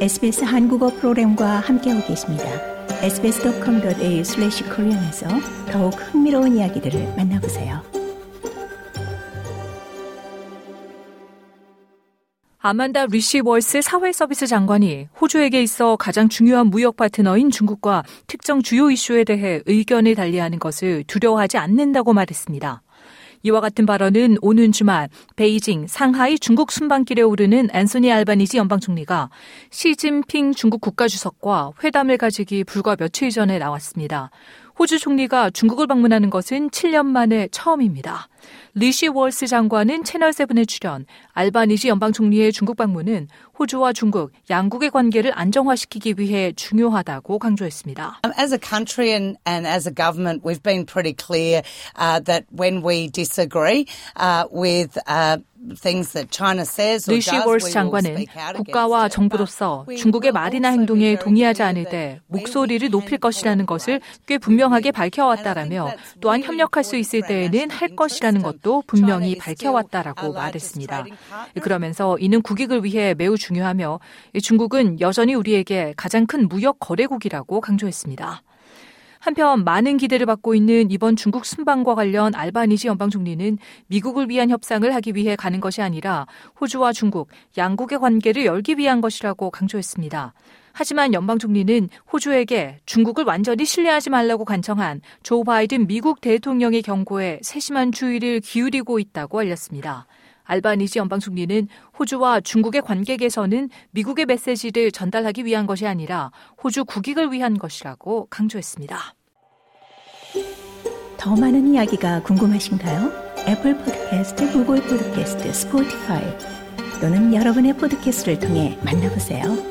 SBS 한국어 프로그램과 함께하고 계십니다. sbs.com.au/korean에서 더욱 흥미로운 이야기들을 만나보세요. 아만다 리시월스 사회서비스 장관이 호주에게 있어 가장 중요한 무역 파트너인 중국과 특정 주요 이슈에 대해 의견을 달리하는 것을 두려워하지 않는다고 말했습니다. 이와 같은 발언은 오는 주말 베이징, 상하이 중국 순방길에 오르는 앤소니 알바니지 연방 총리가 시진핑 중국 국가주석과 회담을 가지기 불과 며칠 전에 나왔습니다. 호주 총리가 중국을 방문하는 것은 7년 만에 처음입니다. 리시워스 장관은 채널7에 출연, 알바니지 연방 총리의 중국 방문은 호주와 중국 양국의 관계를 안정화시키기 위해 중요하다고 강조했습니다. As a country and, and as a government, we've been pretty clear uh, that when we disagree uh, with uh, 리시 월스 장관은 국가와 정부로서 중국의 말이나 행동에 동의하지 않을 때 목소리를 높일 것이라는 것을 꽤 분명하게 밝혀왔다라며 또한 협력할 수 있을 때에는 할 것이라는 것도 분명히 밝혀왔다라고 말했습니다. 그러면서 이는 국익을 위해 매우 중요하며 중국은 여전히 우리에게 가장 큰 무역 거래국이라고 강조했습니다. 한편 많은 기대를 받고 있는 이번 중국 순방과 관련 알바니지 연방 총리는 미국을 위한 협상을 하기 위해 가는 것이 아니라 호주와 중국 양국의 관계를 열기 위한 것이라고 강조했습니다. 하지만 연방 총리는 호주에게 중국을 완전히 신뢰하지 말라고 간청한 조 바이든 미국 대통령의 경고에 세심한 주의를 기울이고 있다고 알렸습니다. 알바니지 연방 총리는 호주와 중국의 관계 개선은 미국의 메시지를 전달하기 위한 것이 아니라 호주 국익을 위한 것이라고 강조했습니다. 더 많은 이야기가 궁금하신가요? 애플 포드캐스트, 구글 포드캐스트, 스포티파이 또는 여러분의 포드캐스트를 통해 만나보세요.